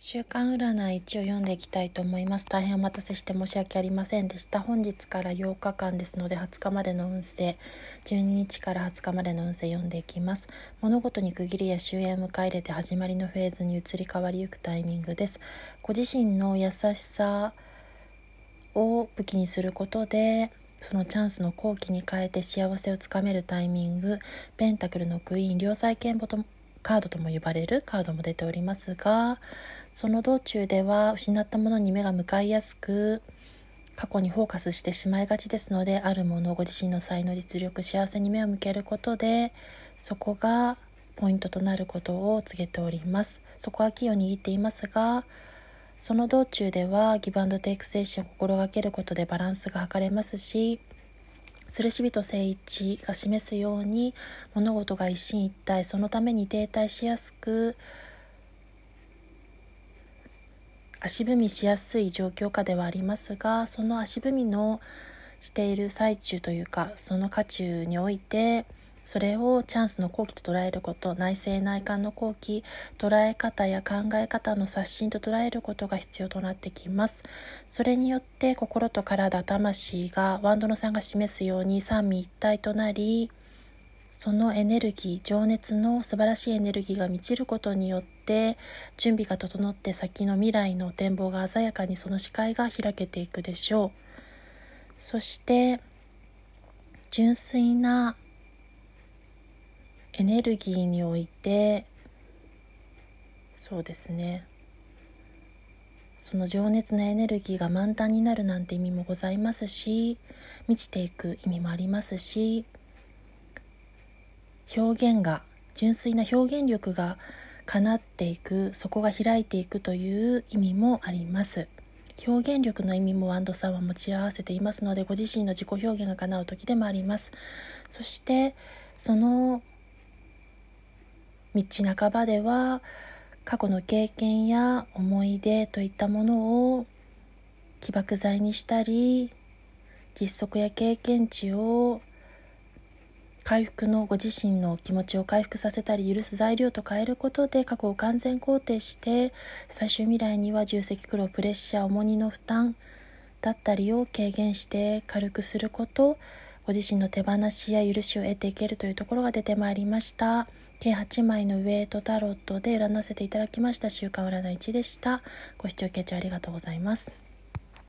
週刊占い1を読んでいきたいと思います。大変お待たせして申し訳ありませんでした。本日から8日間ですので20日までの運勢、12日から20日までの運勢読んでいきます。物事に区切りや終焉を迎え入れて始まりのフェーズに移り変わりゆくタイミングです。ご自身の優しさを武器にすることで、そのチャンスの好機に変えて幸せをつかめるタイミング、ペンタクルのクイーン、両妻剣とカードとも呼ばれるカードも出ておりますがその道中では失ったものに目が向かいやすく過去にフォーカスしてしまいがちですのであるものをご自身の才能実力幸せに目を向けることでそこがポイントとなることを告げております。そこは気を握っていますがその道中ではギブアンドテイク精神を心がけることでバランスが図れますし吊るし人正一が示すように物事が一進一退そのために停滞しやすく足踏みしやすい状況下ではありますがその足踏みのしている最中というかその渦中においてそれをチャンスの好機と捉えること内政内観の好機捉え方や考え方の刷新と捉えることが必要となってきます。それによって心と体魂がワンドの3が示すように三位一体となりそのエネルギー情熱の素晴らしいエネルギーが満ちることによって準備が整って先の未来の展望が鮮やかにその視界が開けていくでしょう。そして純粋なエネルギーにおいてそうですね。その情熱なエネルギーが満タンになるなんて意味もございますし満ちていく意味もありますし表現が純粋な表現力が叶っていくそこが開いていくという意味もあります。表現力の意味もワンドさんは持ち合わせていますのでご自身の自己表現が叶う時でもあります。そしてその道半ばでは過去の経験や思い出といったものを起爆剤にしたり実測や経験値を回復のご自身の気持ちを回復させたり許す材料と変えることで過去を完全肯定して最終未来には重積苦労プレッシャー重荷の負担だったりを軽減して軽くすることご自身の手放しや許しを得ていけるというところが出てまいりました。計8枚のウェイトタロットで占わせていただきました週刊占い1でした。ご視聴傾聴ありがとうございます。